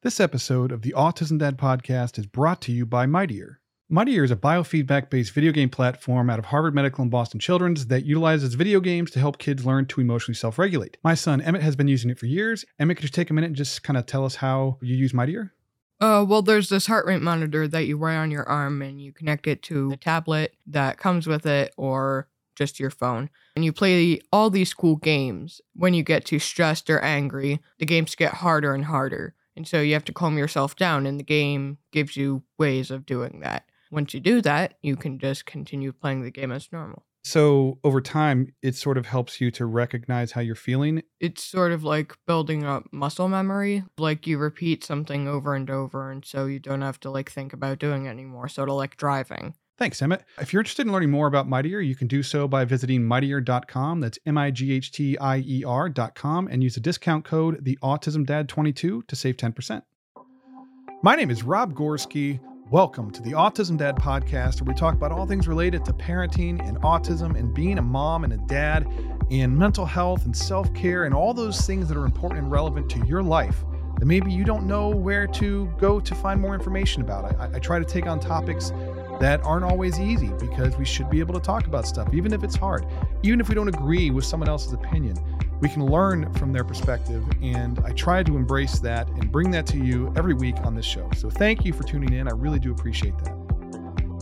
This episode of the Autism Dad podcast is brought to you by Mightier. Mightier is a biofeedback based video game platform out of Harvard Medical and Boston Children's that utilizes video games to help kids learn to emotionally self regulate. My son Emmett has been using it for years. Emmett, could you take a minute and just kind of tell us how you use Mightier? Uh, well, there's this heart rate monitor that you wear on your arm and you connect it to a tablet that comes with it or just your phone. And you play all these cool games. When you get too stressed or angry, the games get harder and harder. And so you have to calm yourself down, and the game gives you ways of doing that. Once you do that, you can just continue playing the game as normal. So over time, it sort of helps you to recognize how you're feeling. It's sort of like building up muscle memory. Like you repeat something over and over, and so you don't have to like think about doing it anymore. Sort of like driving. Thanks, Emmett. If you're interested in learning more about Mightier, you can do so by visiting mightier.com. That's M I G H T I E R.com and use the discount code the Autism Dad 22 to save 10%. My name is Rob Gorski. Welcome to the Autism Dad podcast, where we talk about all things related to parenting and autism and being a mom and a dad, and mental health and self care and all those things that are important and relevant to your life that maybe you don't know where to go to find more information about. I, I try to take on topics that aren't always easy because we should be able to talk about stuff, even if it's hard, even if we don't agree with someone else's opinion. We can learn from their perspective, and I try to embrace that and bring that to you every week on this show. So, thank you for tuning in. I really do appreciate that.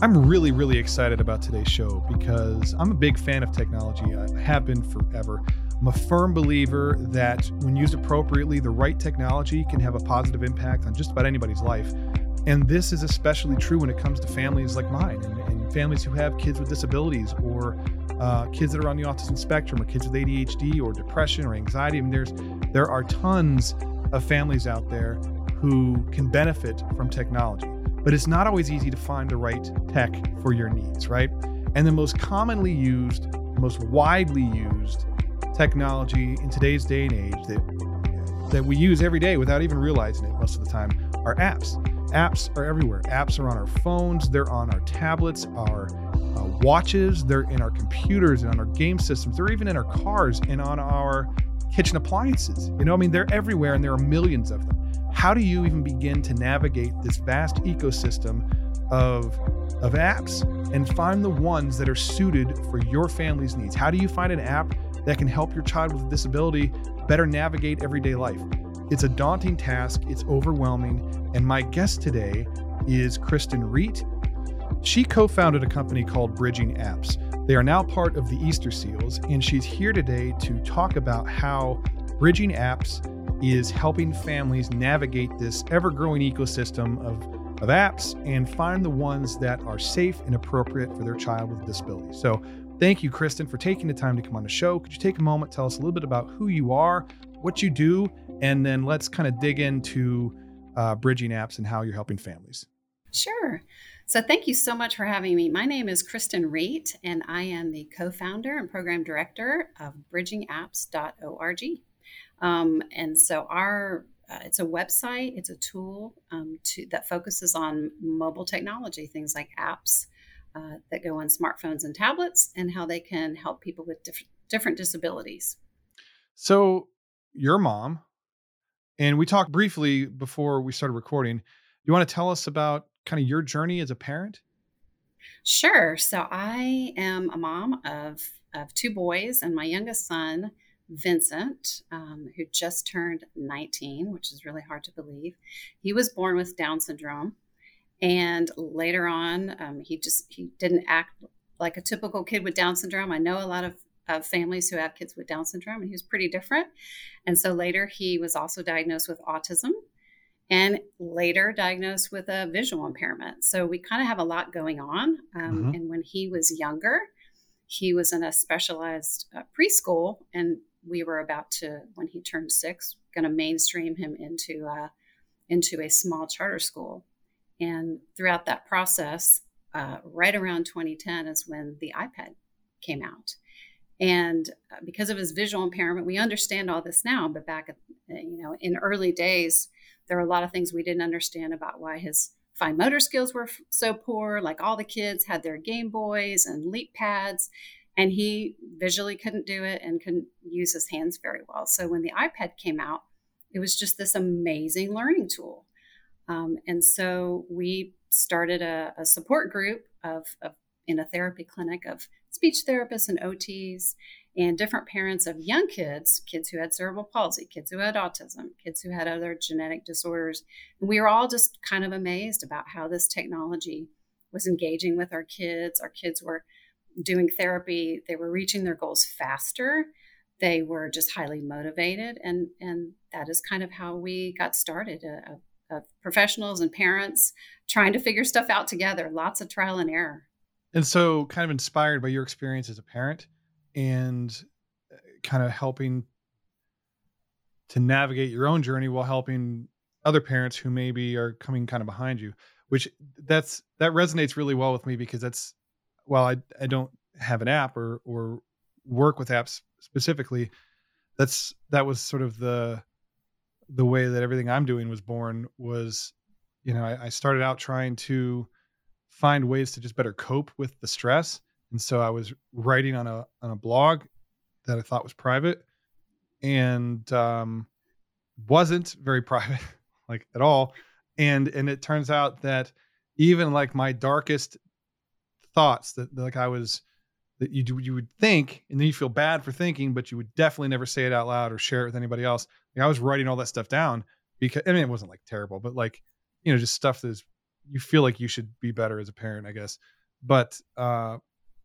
I'm really, really excited about today's show because I'm a big fan of technology. I have been forever. I'm a firm believer that when used appropriately, the right technology can have a positive impact on just about anybody's life. And this is especially true when it comes to families like mine and, and families who have kids with disabilities or uh, kids that are on the autism spectrum or kids with ADHD or depression or anxiety. I mean, there's there are tons of families out there who can benefit from technology, but it's not always easy to find the right tech for your needs, right? And the most commonly used, most widely used technology in today's day and age that that we use every day without even realizing it most of the time are apps. Apps are everywhere. Apps are on our phones, they're on our tablets, our uh, watches, they're in our computers and on our game systems, they're even in our cars and on our kitchen appliances. You know, I mean, they're everywhere and there are millions of them. How do you even begin to navigate this vast ecosystem of of apps and find the ones that are suited for your family's needs? How do you find an app that can help your child with a disability better navigate everyday life? It's a daunting task, it's overwhelming, and my guest today is Cristen Reat. She co founded a company called Bridging Apps. They are now part of the Easter Seals, and she's here today to talk about how Bridging Apps is helping families navigate this ever growing ecosystem of, of apps and find the ones that are safe and appropriate for their child with a disability. So, Thank you, Cristen, for taking the time to come on the show. Could you take a moment, tell us a little bit about who you are, what you do, and then let's kind of dig into uh, bridging apps and how you're helping families. Sure. So, thank you so much for having me. My name is Cristen Reat, and I am the co founder and program director of bridgingapps.org. Um, and so, our uh, it's a website, it's a tool um, to, that focuses on mobile technology, things like apps, uh, that go on smartphones and tablets and how they can help people with diff- different disabilities. So, your mom, and we talked briefly before we started recording. You want to tell us about kind of your journey as a parent? Sure. So, I am a mom of, of two boys, and my youngest son, Vincent, um, who just turned 19, which is really hard to believe. He was born with Down syndrome and later on um, he just he didn't act like a typical kid with down syndrome i know a lot of, of families who have kids with down syndrome and he was pretty different and so later he was also diagnosed with autism and later diagnosed with a visual impairment so we kind of have a lot going on um, mm-hmm. and when he was younger he was in a specialized uh, preschool and we were about to when he turned six going to mainstream him into uh, into a small charter school and throughout that process, uh, right around 2010 is when the iPad came out. And uh, because of his visual impairment, we understand all this now. But back, uh, you know, in early days, there were a lot of things we didn't understand about why his fine motor skills were so poor. Like all the kids had their Game Boys and Leap pads, and he visually couldn't do it and couldn't use his hands very well. So when the iPad came out, it was just this amazing learning tool Um, and so we started a, a support group of, of, in a therapy clinic of speech therapists and OTs and different parents of young kids, kids who had cerebral palsy, kids who had autism, kids who had other genetic disorders. And we were all just kind of amazed about how this technology was engaging with our kids. Our kids were doing therapy, they were reaching their goals faster. They were just highly motivated. And, and that is kind of how we got started uh, of professionals and parents trying to figure stuff out together, lots of trial and error. And so, kind of inspired by your experience as a parent and uh, kind of helping to navigate your own journey while helping other parents who maybe are coming kind of behind you which that's that resonates really well with me because that's while I I don't have an app or or work with apps specifically, that's that was sort of the the way that everything I'm doing was born was, you know, I, I started out trying to find ways to just better cope with the stress. And so I was writing on a on a blog that I thought was private and um wasn't very private like at all and and it turns out that even like my darkest thoughts that like I was that you do you would think and then you feel bad for thinking but you would definitely never say it out loud or share it with anybody else like I was writing all that stuff down because I mean it wasn't like terrible but like you know just stuff that's you feel like you should be better as a parent I guess but uh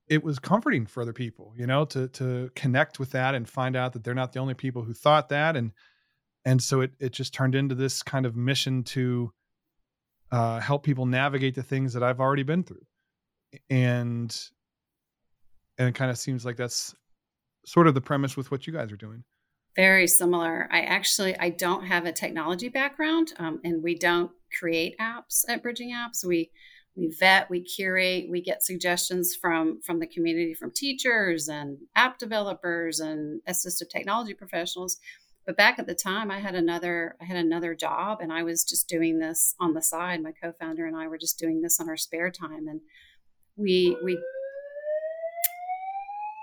it was comforting for other people you know to to connect with that and find out that they're not the only people who thought that and and so it it just turned into this kind of mission to uh, help people navigate the things that I've already been through, and and it kind of seems like that's sort of the premise with what you guys are doing. Very similar. I actually I don't have a technology background, um, and we don't create apps at Bridging Apps. We we vet, we curate, we get suggestions from from the community, from teachers and app developers and assistive technology professionals. But back at the time i had another i had another job and i was just doing this on the side. My co-founder and i were just doing this on our spare time and we we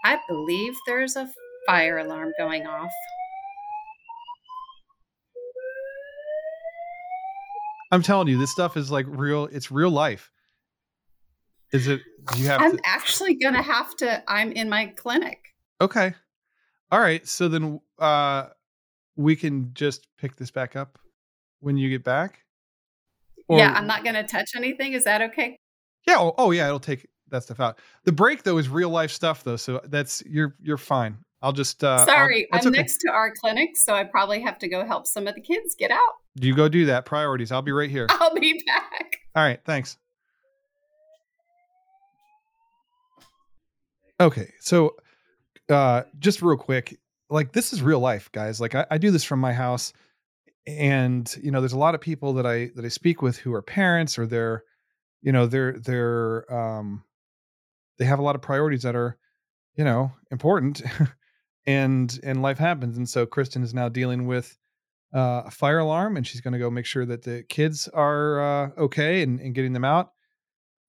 i believe there's a fire alarm going off i'm telling you this stuff is like real it's real life is it you have i'm to... actually gonna have to i'm in my clinic okay all right so then uh we can just pick this back up when you get back? Or, yeah, I'm not going to touch anything. Is that okay? Yeah. Oh, oh, yeah. It'll take that stuff out. The break though is real life stuff though, so that's you're you're fine. I'll just. uh Sorry, i am okay. next to our clinic, so I probably have to go help some of the kids get out. You go do that. Priorities. I'll be right here. I'll be back. All right. Thanks. Okay, so uh just real quick, like this is real life, guys. Like I, I do this from my house, and you know, there's a lot of people that I that I speak with who are parents or they're, you know, they're they're um, they have a lot of priorities that are, you know, important, and and life happens. And so Cristen is now dealing with uh, a fire alarm, and she's going to go make sure that the kids are uh, okay and, and getting them out.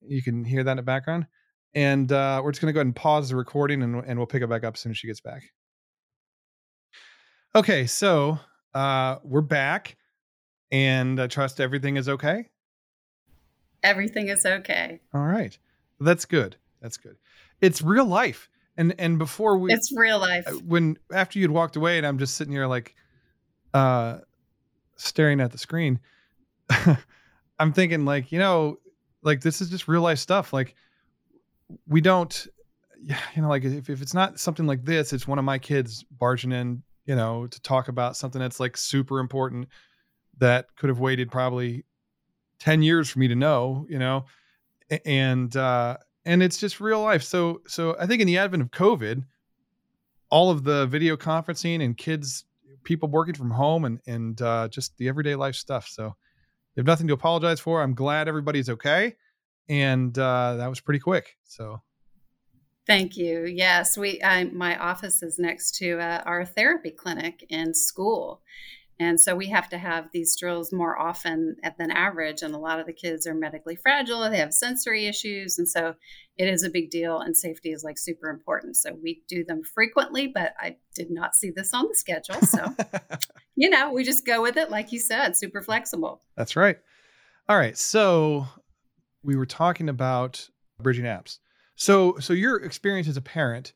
You can hear that in the background. And uh, we're just going to go ahead and pause the recording and, and we'll pick it back up as soon as she gets back. Okay, so uh, we're back, and I trust everything is okay. Everything is okay. All right, that's good. That's good. It's real life, and and before we, it's real life. When after you'd walked away, and I'm just sitting here like, uh, staring at the screen. I'm thinking like, you know, like this is just real life stuff. Like we don't, you know, like if, if it's not something like this, it's one of my kids barging in you know, to talk about something that's like super important that could have waited probably 10 years for me to know, you know, and, uh, and it's just real life. So, so I think in the advent of COVID, all of the video conferencing and kids, people working from home and, and, uh, just the everyday life stuff. So you have nothing to apologize for. I'm glad everybody's okay. And, uh, that was pretty quick. So Thank you. Yes, we. I, my office is next to uh, our therapy clinic in school, and so we have to have these drills more often than average. And a lot of the kids are medically fragile; they have sensory issues, and so it is a big deal. And safety is like super important. So we do them frequently. But I did not see this on the schedule, so you know we just go with it, like you said, super flexible. That's right. All right. So we were talking about bridging apps. So so your experience as a parent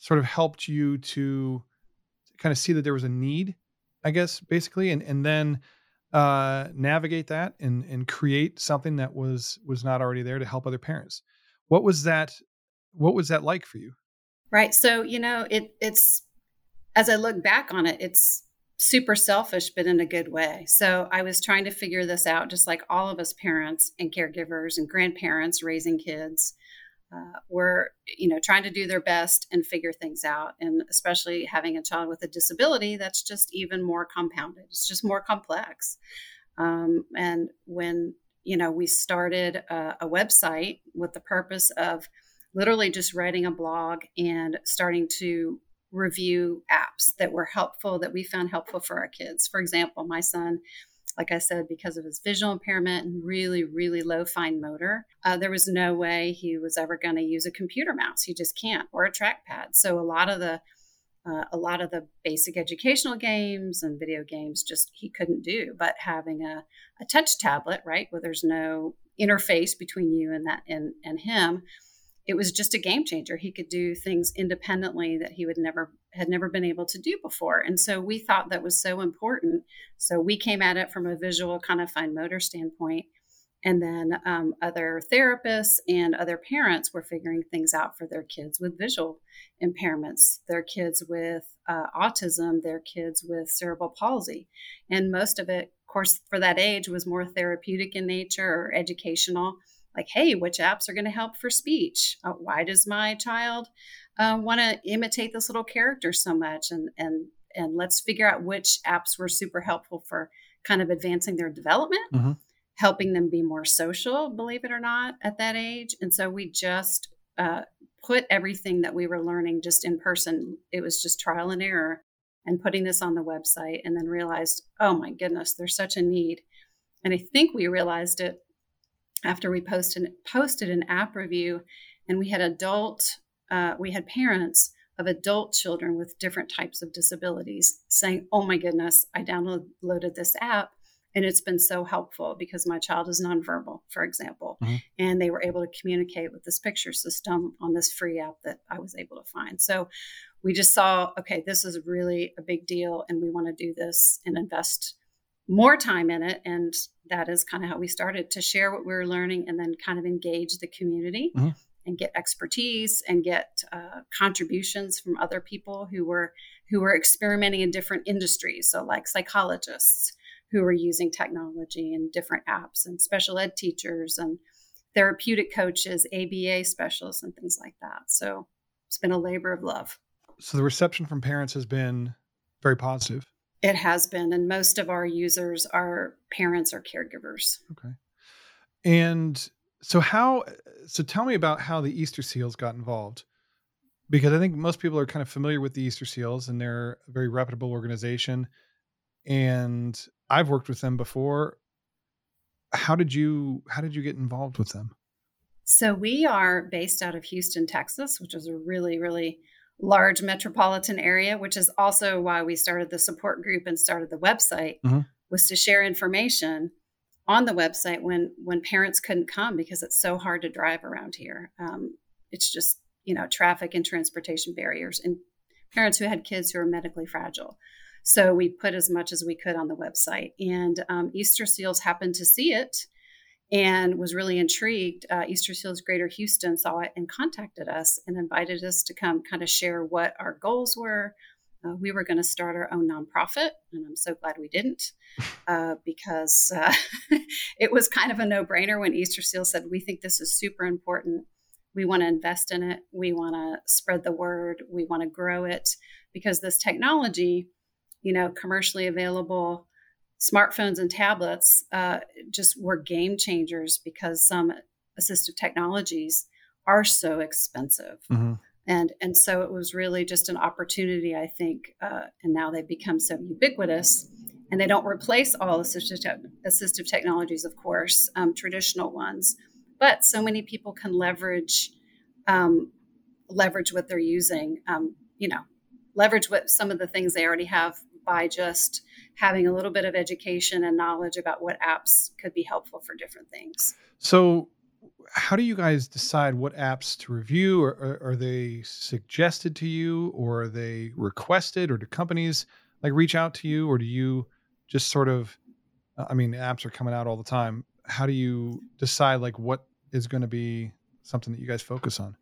sort of helped you to kind of see that there was a need, I guess, basically, and and then uh, navigate that and and create something that was was not already there to help other parents. What was that? What was that like for you? Right. So you know, it it's as I look back on it, it's super selfish, but in a good way. So I was trying to figure this out, just like all of us parents and caregivers and grandparents raising kids uh, were, you know, trying to do their best and figure things out. And especially having a child with a disability, that's just even more compounded. It's just more complex. Um, and when you know we started a, a website with the purpose of literally just writing a blog and starting to review apps that were helpful that we found helpful for our kids. For example, my son, like I said, because of his visual impairment and really, really low fine motor, uh, there was no way he was ever going to use a computer mouse. He just can't, or a trackpad. So a lot of the uh, a lot of the basic educational games and video games just he couldn't do. But having a, a touch tablet, right, where there's no interface between you and that and, and him, it was just a game changer. He could do things independently that he would never had never been able to do before. And so we thought that was so important. So we came at it from a visual kind of fine motor standpoint. And then um, other therapists and other parents were figuring things out for their kids with visual impairments, their kids with uh, autism, their kids with cerebral palsy. And most of it, of course, for that age was more therapeutic in nature or educational like, hey, which apps are going to help for speech? Uh, why does my child uh, want to imitate this little character so much? And and and let's figure out which apps were super helpful for kind of advancing their development, mm-hmm. helping them be more social, believe it or not, at that age. And so we just uh, put everything that we were learning just in person. It was just trial and error and putting this on the website and then realized, oh my goodness, there's such a need. And I think we realized it after we posted posted an app review, and we had adult, uh, we had parents of adult children with different types of disabilities saying, "Oh my goodness, I downloaded this app." And it's been so helpful because my child is nonverbal, for example, mm-hmm. and they were able to communicate with this picture system on this free app that I was able to find. So we just saw, okay, this is really a big deal, and we want to do this and invest more time in it. And that is kind of how we started to share what we were learning and then kind of engage the community mm-hmm. and get expertise and get uh, contributions from other people who were who were experimenting in different industries. So like psychologists who were using technology and different apps and special ed teachers and therapeutic coaches, ABA specialists and things like that. So it's been a labor of love. So the reception from parents has been very positive. It has been, and most of our users are parents or caregivers. Okay. And so how so tell me about how the Easter Seals got involved. Because I think most people are kind of familiar with the Easter Seals and they're a very reputable organization. And I've worked with them before. How did you how did you get involved with them? So we are based out of Houston, Texas, which is a really, really large metropolitan area, which is also why we started the support group and started the website, mm-hmm. was to share information on the website when when parents couldn't come because it's so hard to drive around here. Um, it's just you know traffic and transportation barriers and parents who had kids who are medically fragile. So we put as much as we could on the website, and um, Easter Seals happened to see it and was really intrigued. Uh, Easter Seals Greater Houston saw it and contacted us and invited us to come kind of share what our goals were. Uh, we were going to start our own nonprofit, and I'm so glad we didn't uh, because uh, it was kind of a no brainer when Easter Seals said, We think this is super important. We want to invest in it. We want to spread the word. We want to grow it because this technology, you know, commercially available, smartphones and tablets uh, just were game changers because some assistive technologies are so expensive. Mm-hmm. And, and so it was really just an opportunity, I think. Uh, and now they've become so ubiquitous and they don't replace all assistive, te- assistive technologies, of course, um, traditional ones. But so many people can leverage um, leverage what they're using. Um, you know, leverage what some of the things they already have by just having a little bit of education and knowledge about what apps could be helpful for different things. So, how do you guys decide what apps to review? Or, or, are they suggested to you, or are they requested, or do companies like reach out to you, or do you just sort of? Uh, I mean, apps are coming out all the time. How do you decide like what is going to be something that you guys focus on?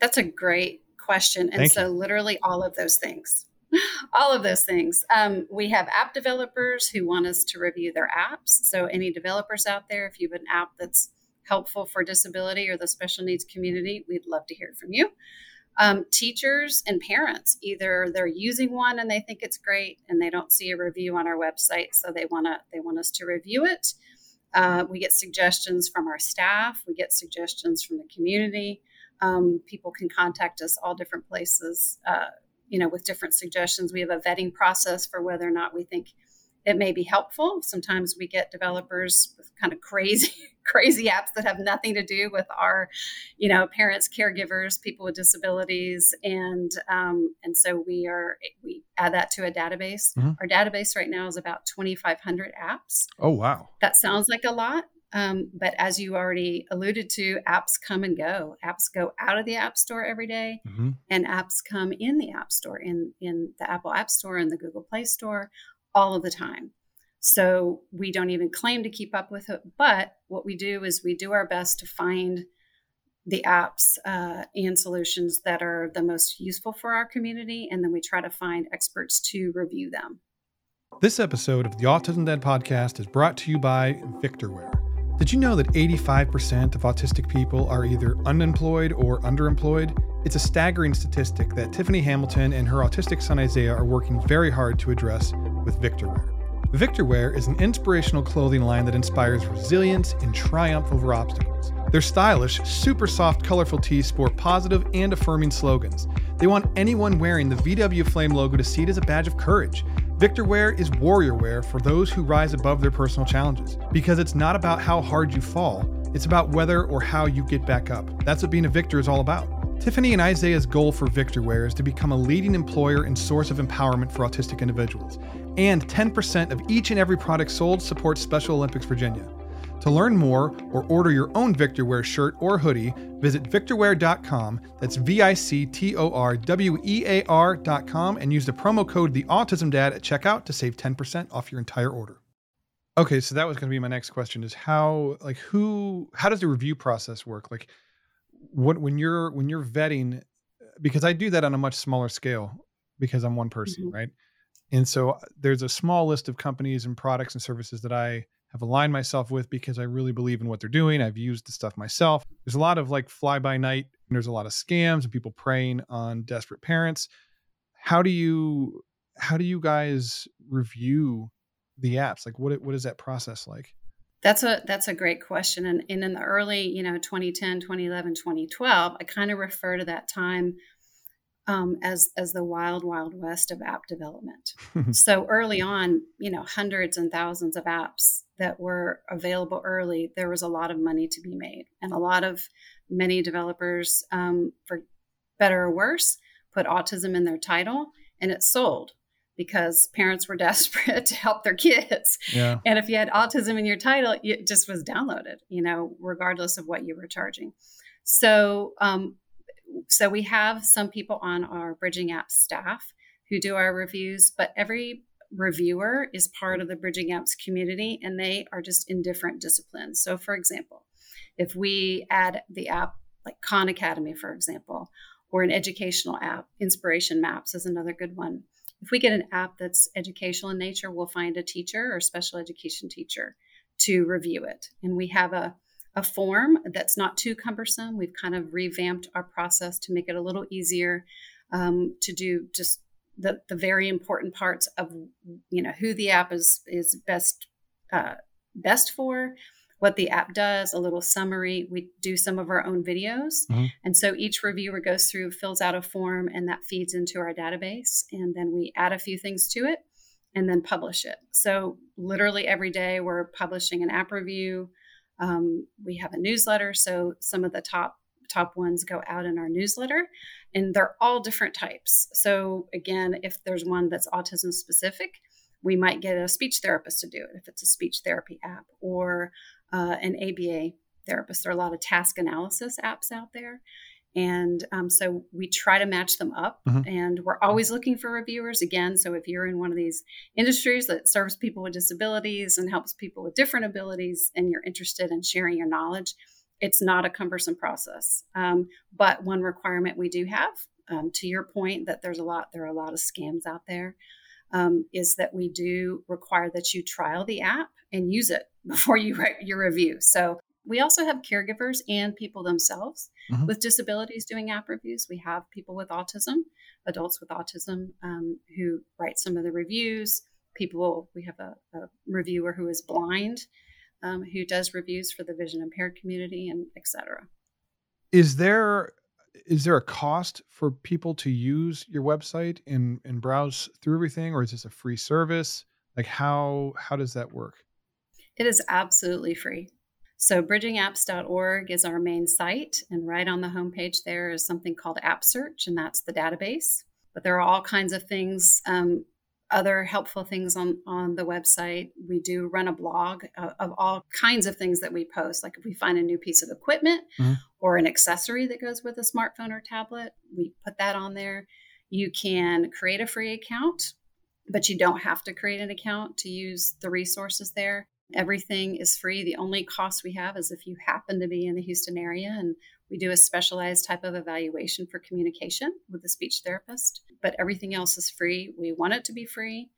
That's a great question, and Thank so you. literally all of those things. all of those things. Um, we have app developers who want us to review their apps. So, any developers out there, if you have an app that's helpful for disability or the special needs community, we'd love to hear from you. Um, teachers and parents, either they're using one and they think it's great, and they don't see a review on our website, so they want to they want us to review it. Uh, we get suggestions from our staff. We get suggestions from the community. Um, people can contact us all different places. Uh, you know, with different suggestions. We have a vetting process for whether or not we think it may be helpful. Sometimes we get developers with kind of crazy, crazy apps that have nothing to do with our, you know, parents, caregivers, people with disabilities, and um, and so we are we add that to a database. Mhm. Our database right now is about twenty five hundred apps. Oh wow! That sounds like a lot, um, but as you already alluded to, apps come and go. Apps go out of the App Store every day, hmm and apps come in the App Store, in in the Apple App Store and the Google Play Store, all of the time. So we don't even claim to keep up with it, but what we do is we do our best to find the apps uh, and solutions that are the most useful for our community, and then we try to find experts to review them. This episode of the Autism Dad podcast is brought to you by Victorware. Did you know that 85% of autistic people are either unemployed or underemployed? It's a staggering statistic that Tiffany Hamilton and her autistic son Isaiah are working very hard to address with Victorware. Victorware is an inspirational clothing line that inspires resilience and triumph over obstacles. Their stylish, super soft, colorful tees sport positive and affirming slogans. They want anyone wearing the VW Flame logo to see it as a badge of courage. Victor Wear is warrior wear for those who rise above their personal challenges. Because it's not about how hard you fall, it's about whether or how you get back up. That's what being a victor is all about. Tiffany and Isaiah's goal for Victor Wear is to become a leading employer and source of empowerment for autistic individuals. And 10% of each and every product sold supports Special Olympics Virginia. To learn more or order your own Victor Wear shirt or hoodie, visit victorwear.com. That's V I C T O R W E A R.com and use the promo code The Autism Dad at checkout to save 10% off your entire order. Okay, so that was going to be my next question is how like who how does the review process work? Like what when you're when you're vetting because I do that on a much smaller scale because I'm one person, Mhm. right? And so uh, there's a small list of companies and products and services that I have aligned myself with because I really believe in what they're doing. I've used the stuff myself. There's a lot of like fly by night, and there's a lot of scams and people preying on desperate parents. How do you how do you guys review the apps? Like what what is that process like? That's a that's a great question. And, and in the early, you know, 2010, 2011, 2012, I kind of refer to that time um, as as the wild, wild west of app development. so early on, you know, hundreds and thousands of apps that were available early. There was a lot of money to be made, and a lot of many developers, um, for better or worse, put autism in their title, and it sold because parents were desperate to help their kids. yeah. And if you had autism in your title, it just was downloaded, you know, regardless of what you were charging. So, um, so we have some people on our Bridging Apps staff who do our reviews, but every reviewer is part of the Bridging Apps community and they are just in different disciplines. So, for example, if we add the app like Khan Academy, for example, or an educational app, Inspiration Maps is another good one. If we get an app that's educational in nature, we'll find a teacher or special education teacher to review it. And we have a, a form that's not too cumbersome. We've kind of revamped our process to make it a little easier um, to do just the, the very important parts of you know who the app is is best uh, best for what the app does a little summary. We do some of our own videos. Mhm. and so each reviewer goes through fills out a form and that feeds into our database. And then we add a few things to it and then publish it. So literally every day we're publishing an app review. Um, we have a newsletter so some of the top top ones go out in our newsletter and they're all different types so again if there's one that's autism specific we might get a speech therapist to do it if it's a speech therapy app or uh, an ABA therapist. There are a lot of task analysis apps out there. And um, so we try to match them up, mm-hmm. and we're always looking for reviewers again. So if you're in one of these industries that serves people with disabilities and helps people with different abilities, and you're interested in sharing your knowledge, it's not a cumbersome process. Um, but one requirement we do have, um, to your point, that there's a lot, there are a lot of scams out there, um, is that we do require that you trial the app and use it before you write your review. So we also have caregivers and people themselves mm-hmm. with disabilities doing app reviews. We have people with autism, adults with autism, um, who write some of the reviews. People, we have a, a reviewer who is blind, um, who does reviews for the vision impaired community, and etc. Is there is there a cost for people to use your website and and browse through everything, or is this a free service? Like how how does that work? It is absolutely free. So, bridgingapps.org is our main site, and right on the homepage there is something called App Search, and that's the database. But there are all kinds of things, um, other helpful things on, on the website. We do run a blog of, of, all kinds of things that we post. Like if we find a new piece of equipment mm-hmm. or an accessory that goes with a smartphone or tablet, we put that on there. You can create a free account, but you don't have to create an account to use the resources there. Everything is free. The only cost we have is if you happen to be in the Houston area and we do a specialized type of evaluation for communication with the speech therapist, but everything else is free. We want it to be free.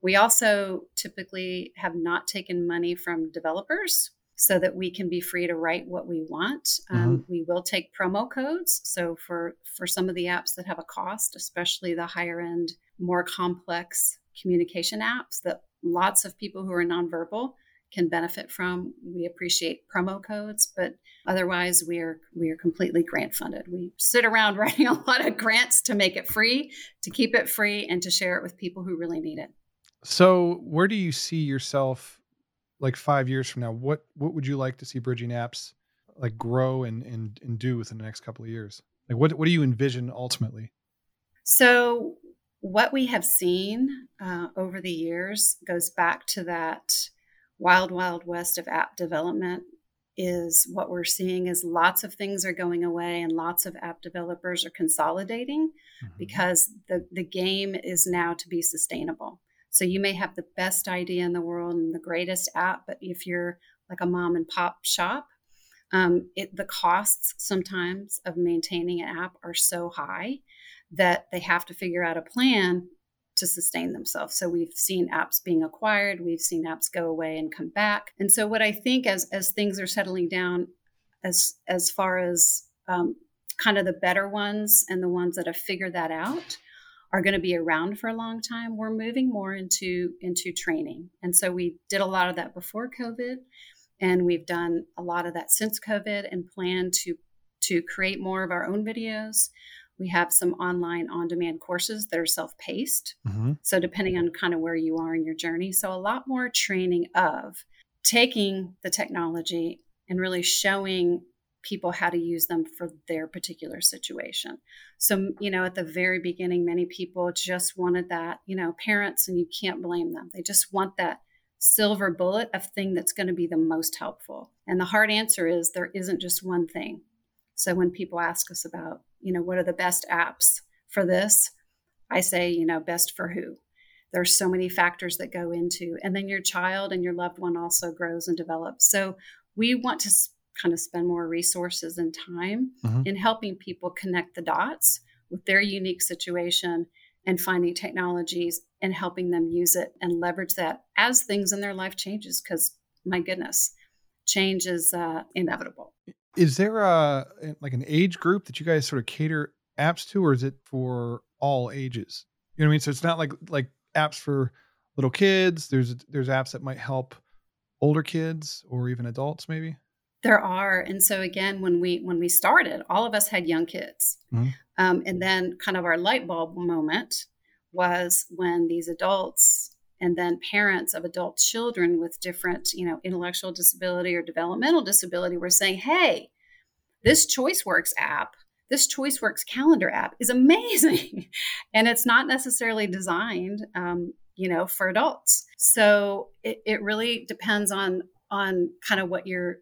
We also typically have not taken money from developers so that we can be free to write what we want. Um, mm-hmm. Um, we will take promo codes. So for for some of the apps that have a cost, especially the higher end, more complex communication apps that lots of people who are nonverbal can benefit from. We appreciate promo codes, but otherwise we are we are completely grant funded. We sit around writing a lot of grants to make it free, to keep it free and to share it with people who really need it. So, where do you see yourself like 5 years from now? What what would you like to see Bridging Apps like grow and and and do within the next couple of years? Like what what do you envision ultimately? So, what we have seen uh, over the years goes back to that wild, wild west of app development is what we're seeing is lots of things are going away and lots of app developers are consolidating mm-hmm. because the, the game is now to be sustainable. So you may have the best idea in the world and the greatest app, but if you're like a mom and pop shop, um, it, the costs sometimes of maintaining an app are so high that they have to figure out a plan to sustain themselves. So we've seen apps being acquired, we've seen apps go away and come back. And so what I think as as things are settling down, as as far as um, kind of the better ones and the ones that have figured that out are going to be around for a long time we're moving more into into training and so we did a lot of that before covid and we've done a lot of that since covid and plan to to create more of our own videos we have some online on demand courses that are self paced. Mm-hmm. So, depending on kind of where you are in your journey. So, a lot more training of taking the technology and really showing people how to use them for their particular situation. So, you know, at the very beginning, many people just wanted that, you know, parents, and you can't blame them. They just want that silver bullet of thing that's going to be the most helpful. And the hard answer is there isn't just one thing. So when people ask us about, you know, what are the best apps for this, I say, you know, best for who? There's so many factors that go into, and then your child and your loved one also grows and develops. So we want to kind of spend more resources and time mm-hmm. in helping people connect the dots with their unique situation and finding technologies and helping them use it and leverage that as things in their life changes because my goodness change is uh, inevitable is there a like an age group that you guys sort of cater apps to, or is it for all ages? You know what I mean? So it's not like like apps for little kids. There's there's apps that might help older kids or even adults, maybe. There are, and so again, when we when we started, all of us had young kids, mm-hmm. um, and then kind of our light bulb moment was when these adults and then parents of adult children with different you know intellectual disability or developmental disability were saying hey this choiceworks app this choiceworks calendar app is amazing and it's not necessarily designed um, you know, for adults. So it, it really depends on on kind of what you're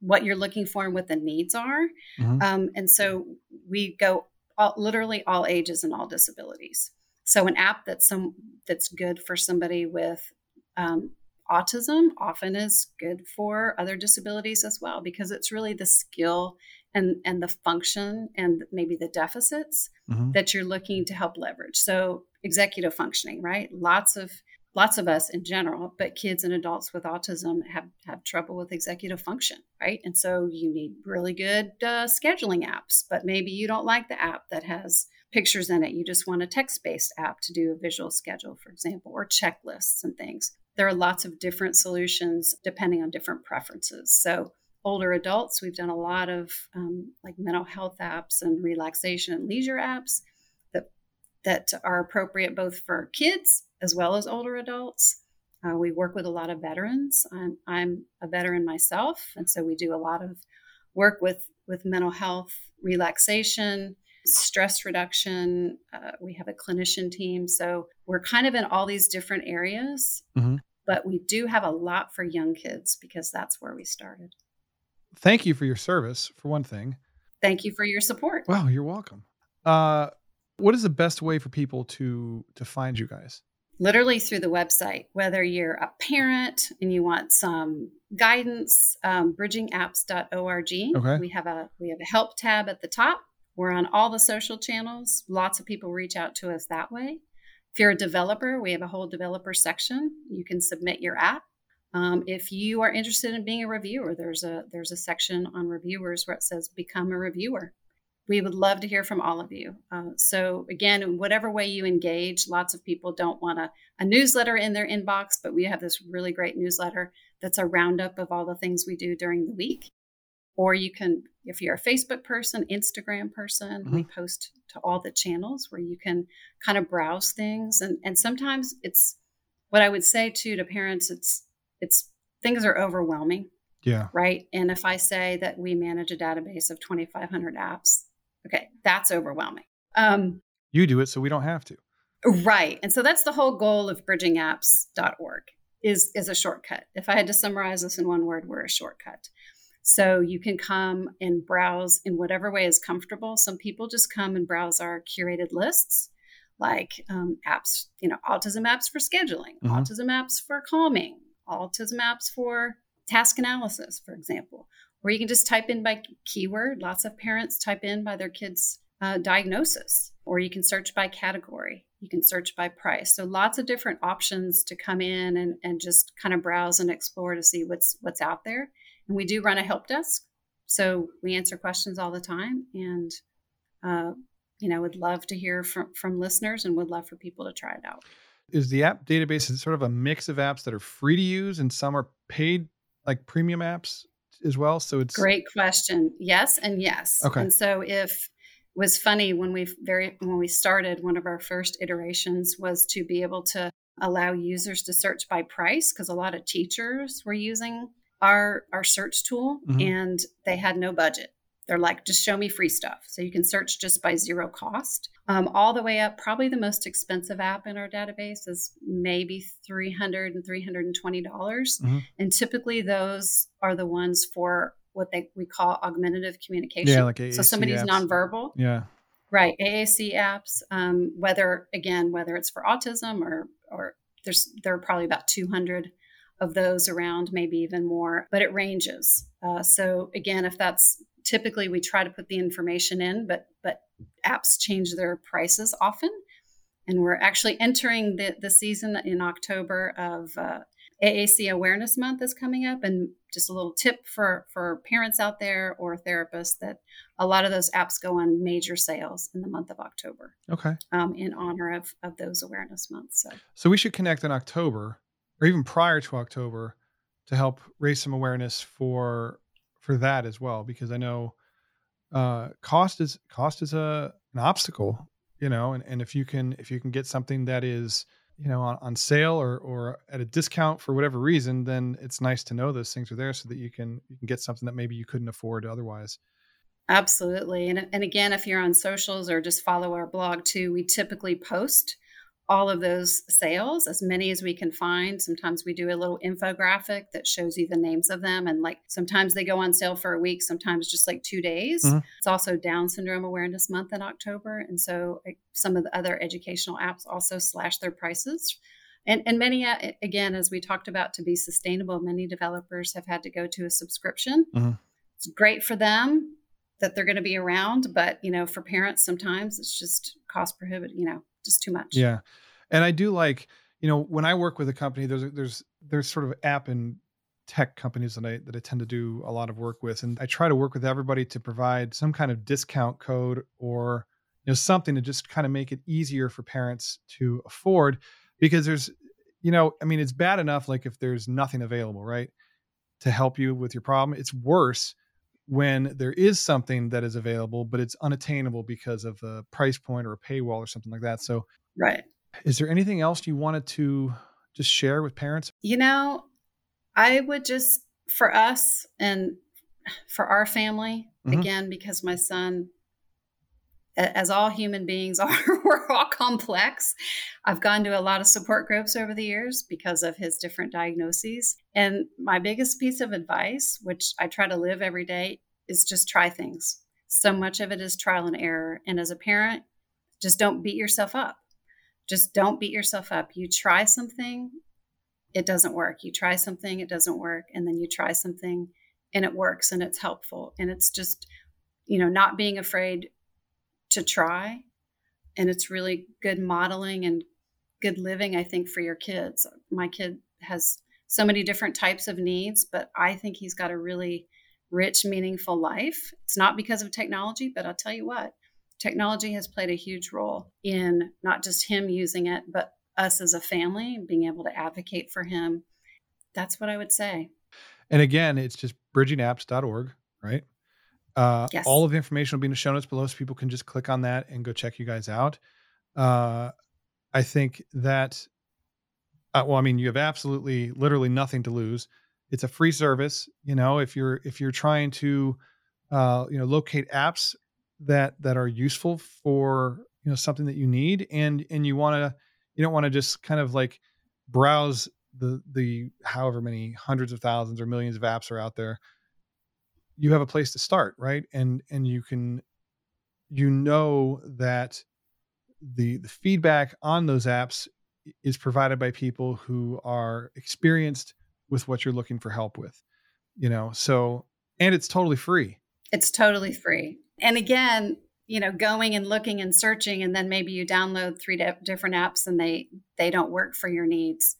what you're looking for and what the needs are. Mm-hmm. Um, and so we go all, literally all ages and all disabilities. So an app that's some that's good for somebody with um, autism often is good for other disabilities as well because it's really the skill and and the function and maybe the deficits mm-hmm. that you're looking to help leverage. So executive functioning right? Lots of lots of us in general but kids and adults with autism have have trouble with executive function right? And so you need really good uh, scheduling apps but maybe you don't like the app that has pictures in it you just want a text-based app to do a visual schedule for example or checklists and things there are lots of different solutions depending on different preferences so older adults, we've done a lot of um, like mental health apps and relaxation and leisure apps that that are appropriate both for kids as well as older adults. Uh, we work with a lot of veterans. I'm, I'm a veteran myself, and so we do a lot of work with with mental health, relaxation, stress reduction. Uh, we have a clinician team, so we're kind of in all these different areas. Mm-hmm. But we do have a lot for young kids because that's where we started thank you for your service for one thing. Thank you for your support. Wow, you're welcome. Uh, what is the best way for people to to find you guys? Literally through the website. Whether you're a parent and you want some guidance, um, bridgingapps.org. Okay. We have a we have a help tab at the top. We're on all the social channels. Lots of people reach out to us that way. If you're a developer, we have a whole developer section. You can submit your app um, if you are interested in being a reviewer, there's a there's a section on reviewers where it says become a reviewer. We would love to hear from all of you. Uh, so again, in whatever way you engage, lots of people don't want a, a newsletter in their inbox, but we have this really great newsletter that's a roundup of all the things we do during the week. Or you can, if you're a Facebook person, Instagram person, mm-hmm. we post to all the channels where you can kind of browse things. And and sometimes it's what I would say too to parents, it's it's things are overwhelming. Yeah. Right. And if I say that we manage a database of 2,500 apps, okay, that's overwhelming. Um, you do it so we don't have to. Right. And so that's the whole goal of bridgingapps.org is, is a shortcut. If I had to summarize this in one word, we're a shortcut. So you can come and browse in whatever way is comfortable. Some people just come and browse our curated lists, like um, apps, you know, autism apps for scheduling, mm-hmm. autism apps for calming, autism apps for task analysis, for example, or you can just type in by keyword. Lots of parents type in by their kids' uh, diagnosis, or you can search by category. You can search by price. So lots of different options to come in and, and just kind of browse and explore to see what's what's out there. And we do run a help desk, so we answer questions all the time. And uh, you know, would love to hear from from listeners and would love for people to try it out. Is the app database sort of a mix of apps that are free to use and some are paid like premium apps as well? So it's great question. Yes and yes. Okay. And so if was funny when we very when we started one of our first iterations was to be able to allow users to search by price because a lot of teachers were using our our search tool mm-hmm. and they had no budget they're like, just show me free stuff. So you can search just by zero cost. Um, all the way up, probably the most expensive app in our database is maybe $300 and 320. dollars mm hmm And typically those are the ones for what they we call augmentative communication. Yeah, like AAC So somebody's apps. nonverbal. Yeah. Right. AAC apps, um, whether again, whether it's for autism or or there's there are probably about 200 of those around, maybe even more, but it ranges. Uh, so again, if that's typically we try to put the information in, but but apps change their prices often. And we're actually entering the, the season in October of uh, AAC Awareness Month is coming up. And just a little tip for, for parents out there or therapists that a lot of those apps go on major sales in the month of October. Okay. Um, in honor of, of those awareness months. So. so we should connect in October or even prior to October to help raise some awareness for for that as well because I know uh, cost is cost is a an obstacle, you know, and, and if you can if you can get something that is you know on, on sale or or at a discount for whatever reason, then it's nice to know those things are there so that you can you can get something that maybe you couldn't afford otherwise. Absolutely, and and again, if you're on socials or just follow our blog too, we typically post all of those sales, as many as we can find. Sometimes we do a little infographic that shows you the names of them. And like sometimes they go on sale for a week, sometimes just like two days. Mm-hmm. It's also Down Syndrome Awareness Month in October. And so some of the other educational apps also slash their prices. And, and many, uh, again, as we talked about, to be sustainable, many developers have had to go to a subscription. Mm-hmm. It's great for them that they're going to be around, but you know, for parents, sometimes it's just cost prohibitive. You know, just too much. Yeah. And I do like, you know, when I work with a company, there's there's there's sort of app and tech companies that I that I tend to do a lot of work with. And I try to work with everybody to provide some kind of discount code or you know something to just kind of make it easier for parents to afford because there's you know, I mean it's bad enough like if there's nothing available, right? To help you with your problem. It's worse when there is something that is available, but it's unattainable because of a price point or a paywall or something like that. So, right. Is there anything else you wanted to just share with parents? You know, I would just, for us and for our family, mm-hmm. again, because my son, as all human beings are, we're all complex. I've gone to a lot of support groups over the years because of his different diagnoses. And my biggest piece of advice, which I try to live every day, is just try things. So much of it is trial and error. And as a parent, just don't beat yourself up. Just don't beat yourself up. You try something, it doesn't work. You try something, it doesn't work. And then you try something and it works and it's helpful. And it's just, you know, not being afraid to try. And it's really good modeling and good living, I think, for your kids. My kid has so many different types of needs, but I think he's got a really rich, meaningful life. It's not because of technology, but I'll tell you what, technology has played a huge role in not just him using it, but us as a family being able to advocate for him. That's what I would say. And again, it's just bridgingapps.org, right? Uh, yes. All of the information will be in the show notes below, so people can just click on that and go check you guys out. Uh, I think that, uh, well, I mean, you have absolutely, literally nothing to lose. It's a free service. You know, if you're if you're trying to, uh, you know, locate apps that that are useful for you know something that you need, and and you want to, you don't want to just kind of like browse the the however many hundreds of thousands or millions of apps are out there you have a place to start right? And and you can you know that the the feedback on those apps is provided by people who are experienced with what you're looking for help with you know? So and it's totally free. It's totally free. And again you know going and looking and searching and then maybe you download three different apps and they they don't work for your needs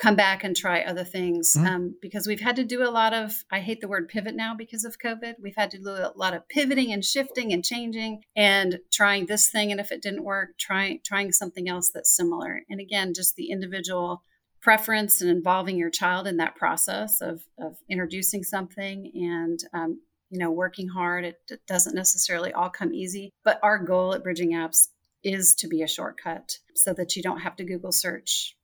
come back and try other things mm-hmm. um, because we've had to do a lot of i hate the word pivot now because of covid we've had to do a lot of pivoting and shifting and changing and trying this thing and if it didn't work trying trying something else that's similar and again just the individual preference and involving your child in that process of, of introducing something and um, you know working hard it, it doesn't necessarily all come easy but our goal at bridging apps is to be a shortcut so that you don't have to google search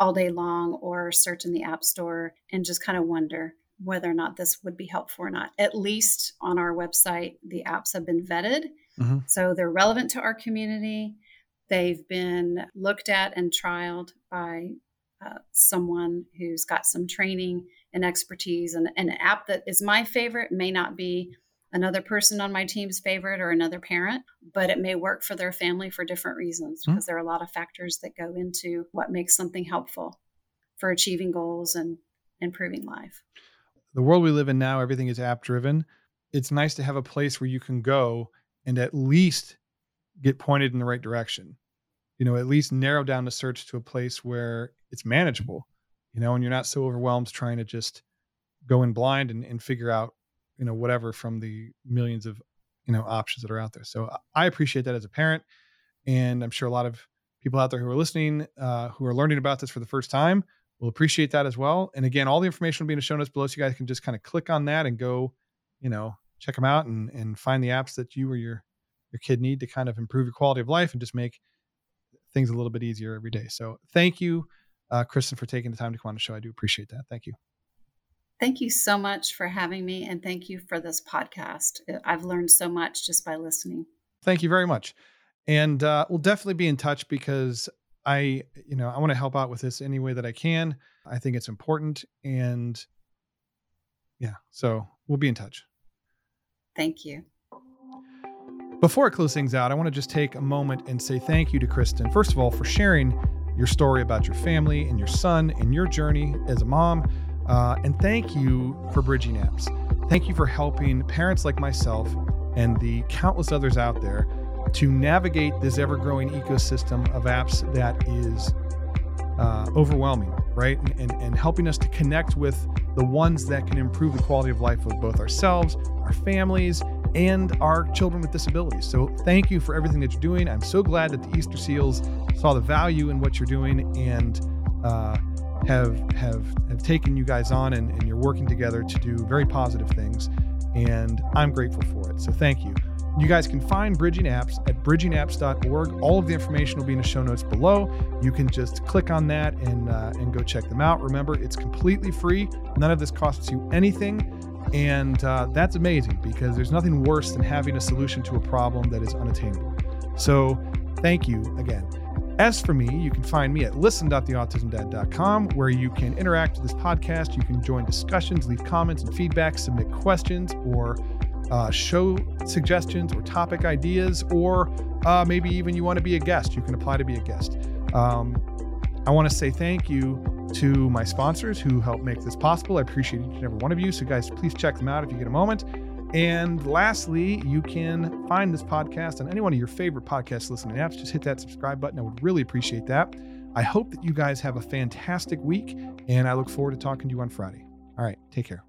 all day long or search in the App Store and just kind of wonder whether or not this would be helpful or not. At least on our website, the apps have been vetted. Mm-hmm. So they're relevant to our community. They've been looked at and trialed by uh, someone who's got some training and expertise. And, and an app that is my favorite may not be another person on my team's favorite or another parent, but it may work for their family for different reasons hmm. because mm-hmm. there are a lot of factors that go into what makes something helpful for achieving goals and improving life. The world we live in now, everything is app driven. It's nice to have a place where you can go and at least get pointed in the right direction. You know, at least narrow down the search to a place where it's manageable, you know, and you're not so overwhelmed trying to just go in blind and, and figure out you know whatever from the millions of you know options that are out there. So i appreciate that as a parent and i'm sure a lot of people out there who are listening uh, who are learning about this for the first time will appreciate that as well. And again all the information will be in the show notes below so you guys can just kind of click on that and go you know check them out and and find the apps that you or your your kid need to kind of improve your quality of life and just make things a little bit easier every day. So thank you uh, Cristen for taking the time to come on the show. I do appreciate that. Thank you Thank you so much for having me, and thank you for this podcast. I've learned so much just by listening. Thank you very much. And uh, we'll definitely be in touch because I, you know, I want to help out with this any way that I can. I think it's important. And yeah, so we'll be in touch. Thank you. Before I close things out, I want to just take a moment and say thank you to Cristen, first of all, for sharing your story about your family and your son and your journey as a mom. Uh, and thank you for Bridging Apps. Thank you for helping parents like myself and the countless others out there to navigate this ever growing ecosystem of apps that is uh, overwhelming, right? And, and, and helping us to connect with the ones that can improve the quality of life of both ourselves, our families, and our children with disabilities. So thank you for everything that you're doing. I'm so glad that the Easter Seals saw the value in what you're doing and uh, have have have taken you guys on and, and you're working together to do very positive things. And I'm grateful for it. So thank you. You guys can find Bridging Apps at bridgingapps.org. All of the information will be in the show notes below. You can just click on that and uh, and go check them out. Remember, it's completely free. None of this costs you anything. And uh, that's amazing because there's nothing worse than having a solution to a problem that is unattainable. So, thank you again. As for me, you can find me at listen.theautismdad.com, where you can interact with this podcast. You can join discussions, leave comments and feedback, submit questions, or uh, show suggestions or topic ideas, or uh, maybe even you want to be a guest. You can apply to be a guest. Um, I want to say thank you to my sponsors who help make this possible. I appreciate each and every one of you. So, guys, please check them out if you get a moment. And lastly, you can find this podcast on any one of your favorite podcast listening apps. Just hit that subscribe button. I would really appreciate that. I hope that you guys have a fantastic week, and I look forward to talking to you on Friday. All right, take care.